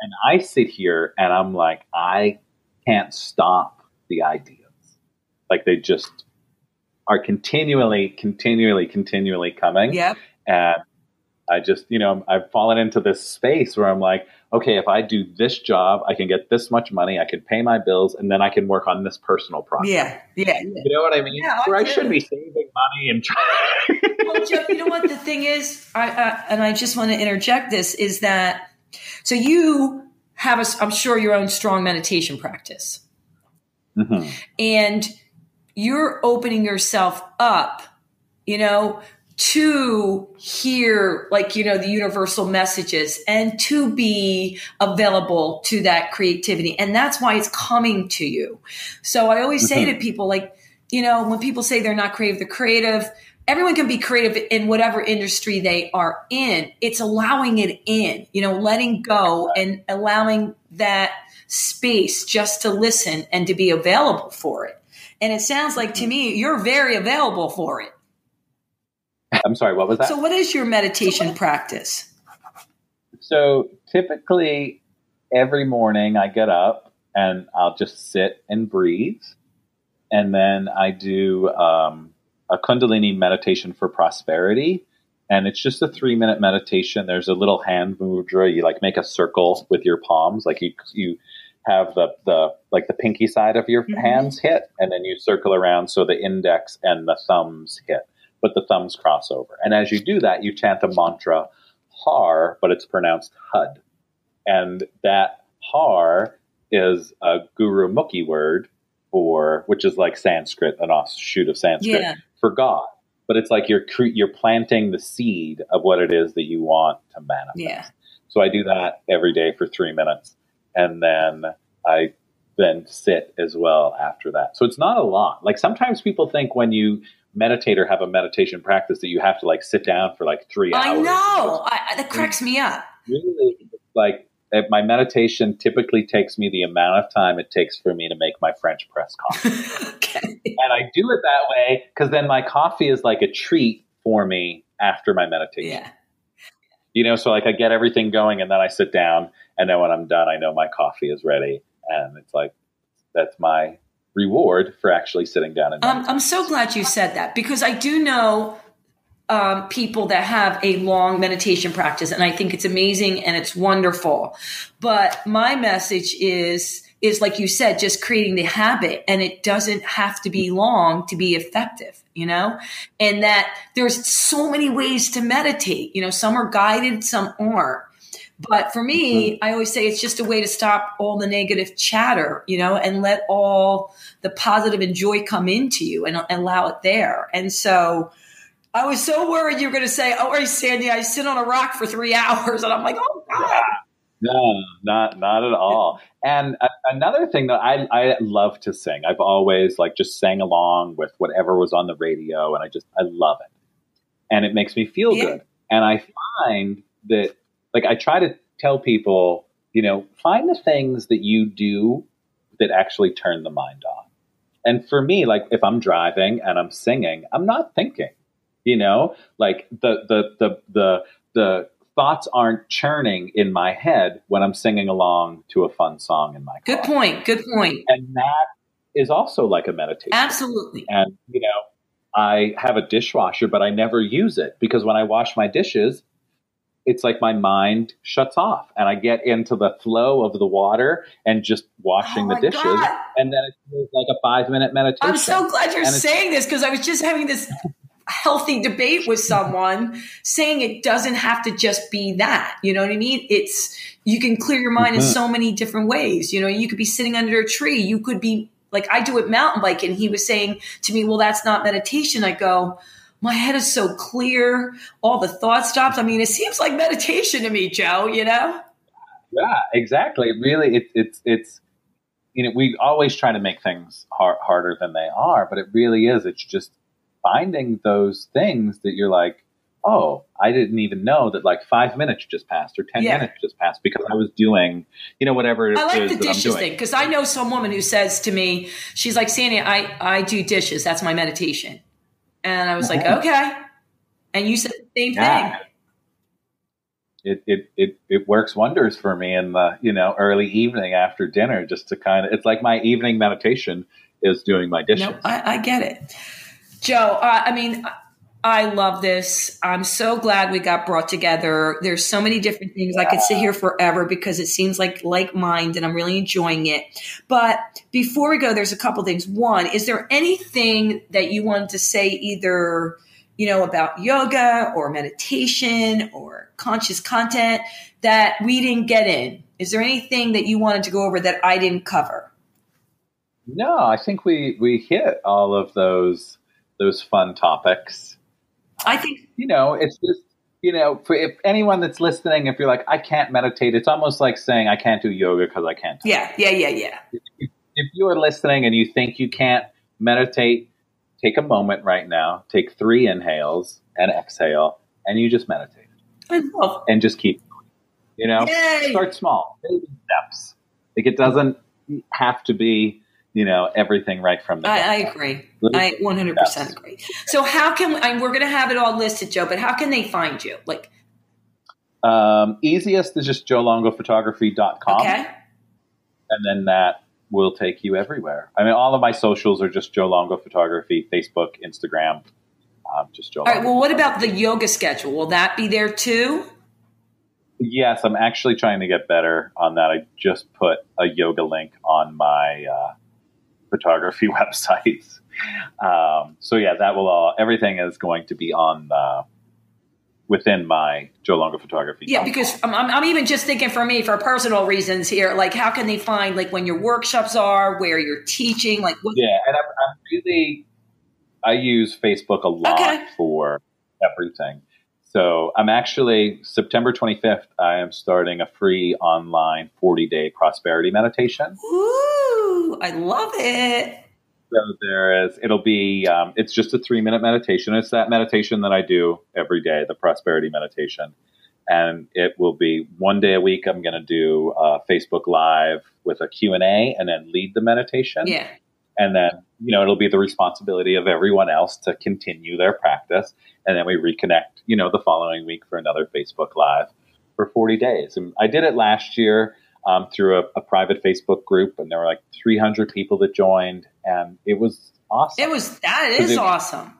And I sit here and I'm like, I can't stop the ideas. Like they just are continually, continually, continually coming. Yep. And I just, you know, I've fallen into this space where I'm like, okay, if I do this job, I can get this much money, I can pay my bills, and then I can work on this personal project. Yeah. Yeah. yeah. You know what I mean? Yeah, I where I do. should be saving money and trying. well, Jeff, you know what the thing is, I, uh, and I just want to interject this is that so you have a, I'm sure your own strong meditation practice, Mhm. and you're opening yourself up, you know, to hear like you know the universal messages and to be available to that creativity. And that's why it's coming to you. So i always say mm-hmm. to people like you know when people say they're not creative they're creative everyone can be creative in whatever industry they are in. It's allowing it in you know letting go and allowing that space just to listen and to be available for it. And it sounds like to mm-hmm. me you're very available for it I'm sorry, what was that? so what is your meditation practice So typically, every morning I get up and I'll just sit and breathe. And then I do um, a Kundalini meditation for prosperity. And it's just a three minute meditation. There's a little hand mudra. You like make a circle with your palms, like you you have the the like the pinky side of your Mhm. hands hit, and then you circle around so the index and the thumbs hit, but the thumbs cross over. And as you do that, you chant a mantra, har, but it's pronounced hud. And that har is a Gurmukhi word for, which is like Sanskrit, an offshoot of Sanskrit Yeah. for God. But it's like you're you're planting the seed of what it is that you want to manifest. Yeah. So I do that every day for three minutes, and then I then sit as well after that. So it's not a lot. Like sometimes people think when you meditate or have a meditation practice that you have to like sit down for like three hours. I know. I, that cracks me up. Really, like if my meditation typically takes me the amount of time it takes for me to make my French press coffee. <laughs> okay. and I do it that way because then my coffee is like a treat for me after my meditation. Yeah. You know, so like I get everything going and then I sit down and then when I'm done, I know my coffee is ready. And it's like, that's my reward for actually sitting down and Um, I'm so glad you said that because I do know um, people that have a long meditation practice, and I think it's amazing and it's wonderful. But my message is is like you said, just creating the habit, and it doesn't have to be long to be effective. You know, and that there's so many ways to meditate. You know, some are guided, some aren't. But for me, Mm-hmm. I always say it's just a way to stop all the negative chatter, you know, and let all the positive and joy come into you and, and allow it there. And so I was so worried you were going to say, "Oh, Sandy, I sit on a rock for three <laughs> hours," and I'm like, "Oh God." No, not not at all. And a, another thing that I I love to sing. I've always like just sang along with whatever was on the radio, and I just I love it, and it makes me feel Yeah. good. And I find that like I try to tell people, you know, find the things that you do that actually turn the mind on. And for me, like if I'm driving and I'm singing, I'm not thinking. You know, like the the the the the thoughts aren't churning in my head when I'm singing along to a fun song in my car. Good point. Good point. And that is also like a meditation. Absolutely. And you know, I have a dishwasher, but I never use it because when I wash my dishes, it's like my mind shuts off and I get into the flow of the water and just washing Oh the dishes. God. And then it's like a five minute meditation. I'm so glad you're And saying this because I was just having this healthy debate with someone saying it doesn't have to just be that. You know what I mean? It's you can clear your mind in Mhm. so many different ways. You know, you could be sitting under a tree. You could be like I do it mountain biking. He was saying to me, "Well, that's not meditation." I go. My head is so clear. All the thought stops. I mean, it seems like meditation to me, Joe. You know? Yeah, exactly. Really, it, it's it's you know we always try to make things har- harder than they are, but it really is. It's just finding those things that you're like, oh, I didn't even know that like five minutes just passed or ten Yeah. minutes just passed because I was doing you know whatever it I like is the dishes thing because I know some woman who says to me, she's like, Sandy, I, I do dishes. That's my meditation. And I was like, okay. And you said the same Yeah. thing. It, it it it works wonders for me in the you know early evening after dinner just to kind of it's like my evening meditation is doing my dishes. No, I, I get it. Joe, uh, I mean, I- love this. I'm so glad we got brought together. There's so many different things. I could sit here forever because it seems like like mind and I'm really enjoying it. But before we go, there's a couple things. One, is there anything that you wanted to say either, you know, about yoga or meditation or conscious content that we didn't get in? Is there anything that you wanted to go over that I didn't cover? No, I think we we hit all of those those fun topics. I think You know, it's just you know, for if anyone that's listening, if you're like, I can't meditate, it's almost like saying I can't do yoga because I can't. yeah, yeah, yeah, yeah. If you are listening and you think you can't meditate, take a moment right now, take three inhales and exhale, and you just meditate I love and just keep. You know, Yay! start small, baby steps. Like it doesn't have to be, you know, everything right from the. I, I agree. I 100% agree. So how can I, we're going to have it all listed, Joe? But how can they find you? Like, Um, easiest is just joelongophotography.com. okay, And then that will take you everywhere. I mean, all of my socials are just Joe Longo Photography, Facebook, Instagram, um, just Joe all right. Longo Well, what about the yoga schedule? Will that be there too? Yes, I'm actually trying to get better on that. I just put a yoga link on my uh, photography <laughs> websites. Um, so yeah, that will all, everything is going to be on the, within my Joe Longo Photography. Yeah, because I'm, I'm, I'm even just thinking for me, for personal reasons here, like how can they find like when your workshops are, where you're teaching, like what? Yeah, and I'm, I'm really I use Facebook a lot Okay. for everything. So I'm actually September 25th. I am starting a free online 40 day prosperity meditation. Ooh, I love it. So there is. It'll be. Um, it's just a three minute meditation. It's that meditation that I do every day, the prosperity meditation, and it will be one day a week. I'm going to do uh, Facebook Live with a Q and A, and then lead the meditation. Yeah. And then you know it'll be the responsibility of everyone else to continue their practice and then we reconnect you know the following week for another facebook live for 40 days and i did it last year um, through a, a private facebook group and there were like 300 people that joined and it was awesome It was, that Is it- awesome.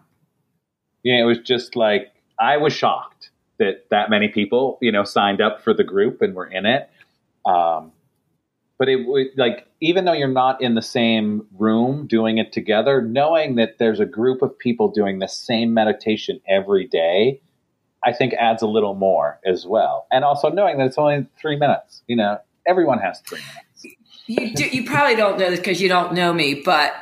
yeah, it was just like I was shocked that that many people, you know, signed up for the group and were in it. Um, but it would like even though you're not in the same room doing it together, knowing that there's a group of people doing the same meditation every day, I think adds a little more as well. And also knowing that it's only three minutes. You know, everyone has three minutes. You do, you probably don't know this because you don't know me, but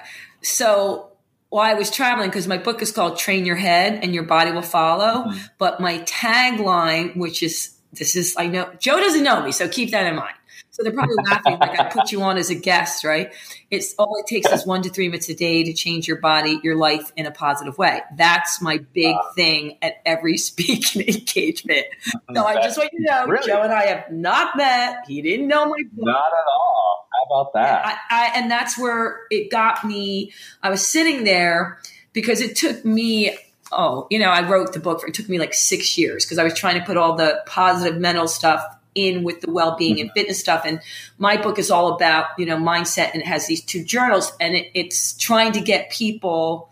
so while I was traveling, because my book is called Train Your Head and Your Body Will Follow, mm-hmm. but my tagline, which is this is I know Joe doesn't know me, so keep that in mind. So they're probably laughing like I put you on as a guest, right? It's all it takes is one to three minutes a day to change your body, your life in a positive way. That's my big thing at every <laughs> speaking engagement. So I just want you to know, really? Joe and I have not met. He didn't know my book. Not at all. How about that? I, I, and that's where it got me. I was sitting there because it took me oh, you know, I wrote the book. For, it took me like six years because I was trying to put all the positive mental stuff in with the well-being and fitness stuff. And my book is all about you know mindset and it has these two journals and it, it's trying to get people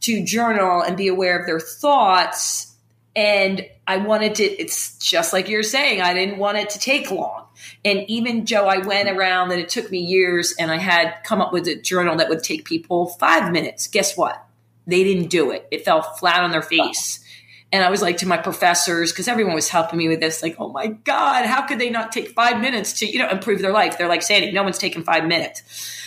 to journal and be aware of their thoughts. And i wanted to it's just like you're saying i didn't want it to take long. And even joe i went around and it took me years and i had come up with a journal that would take people five minutes. Guess what? They didn't do it. It fell flat on their face and I was like to my professors, because everyone was helping me with this, like, oh my God, how could they not take five minutes to, you know, improve their life? They're like, Sandy, no one's taking five minutes.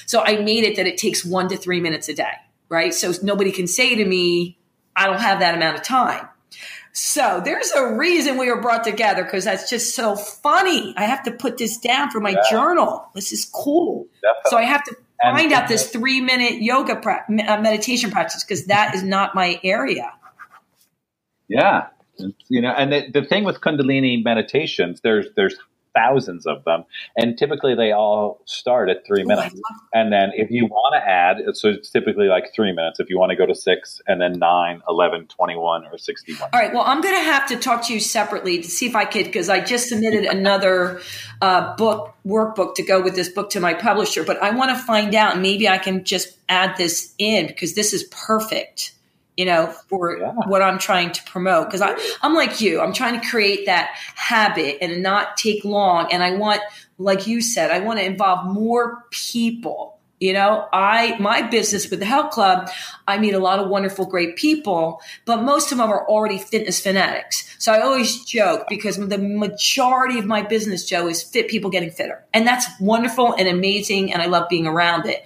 So I made it that it takes one to three minutes a day, right? So nobody can say to me, I don't have that amount of time. So there's a reason we were brought together because that's just so funny. I have to put this down for my yeah. journal. This is cool. Definitely. So I have to find and, out this three minute yoga pra- uh, meditation practice because that is not my area. Yeah, you know, and the, the thing with Kundalini meditations, there's there's thousands of them, and typically they all start at three minutes. and then if you want to add, so it's typically like three minutes. If you want to go to six, and then nine, 11, 21, or 61. All right. Well, I'm going to have to talk to you separately to see if I could, because I just submitted another uh, book workbook to go with this book to my publisher, but I want to find out. Maybe I can just add this in because this is perfect you know, for yeah. what I'm trying to promote. Cause I, I'm like you, I'm trying to create that habit and not take long. And I want, like you said, I want to involve more people. You know, I, my business with the health club, I meet a lot of wonderful, great people, but most of them are already fitness fanatics. So I always joke because the majority of my business, Joe, is fit people getting fitter. And that's wonderful and amazing. And I love being around it.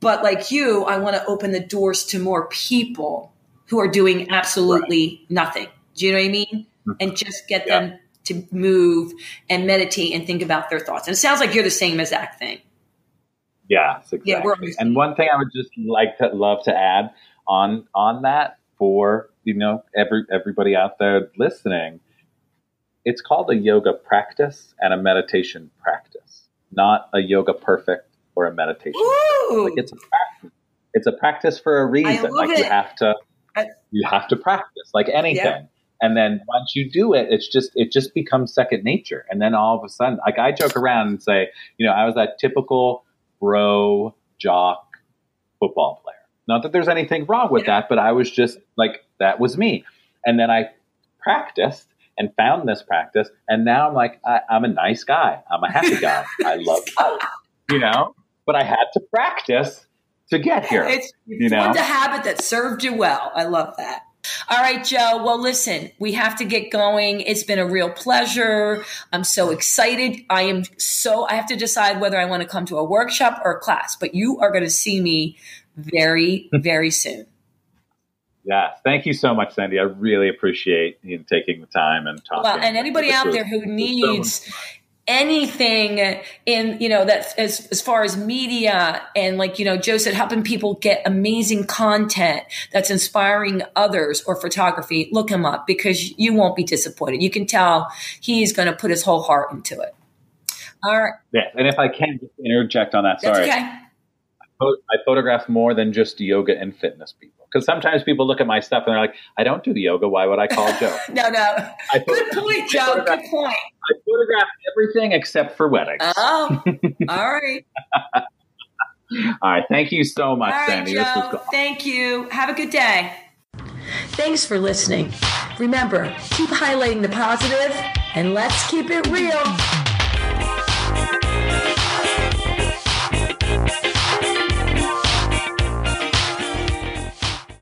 But like you, I want to open the doors to more people who are doing absolutely right. nothing. Do you know what I mean? Mm-hmm. And just get yeah. them to move and meditate and think about their thoughts. And it sounds like you're the same exact thing. Yeah, exactly. Yeah, and one thing I would just like to love to add on on that for you know every everybody out there listening, it's called a yoga practice and a meditation practice, not a yoga perfect or a meditation. Like it's a practice. It's a practice for a reason. Like it. you have to you have to practice like anything. Yeah. And then once you do it, it's just it just becomes second nature. And then all of a sudden, like I joke around and say, you know, I was that typical bro jock football player. Not that there's anything wrong with yeah. that, but I was just like that was me. And then I practiced and found this practice, and now I'm like, I, am a nice guy. I'm a happy guy. I love <laughs> you know. But I had to practice to get here. It's you know? a habit that served you well. I love that. All right, Joe. Well, listen, we have to get going. It's been a real pleasure. I'm so excited. I am so, I have to decide whether I want to come to a workshop or a class, but you are going to see me very, <laughs> very soon. Yeah, thank you so much, Sandy. I really appreciate you taking the time and talking. Well, and anybody out there who needs anything in you know that as as far as media and like you know joe said helping people get amazing content that's inspiring others or photography look him up because you won't be disappointed. You can tell he's going to put his whole heart into it. All right. Yeah and if i can just interject on that sorry. okay. I photograph more than just yoga and fitness people because sometimes people look at my stuff and they're like, I don't do the yoga. Why would I call <laughs> Joe? no, no. I Good point, Joe. Good point. I photograph everything except for weddings. Oh, all <laughs> right. all right. Thank you so much, all Sandy. Right, Joe. Thank you. Have a good day. Thanks for listening. Remember, keep highlighting the positive and let's keep it real.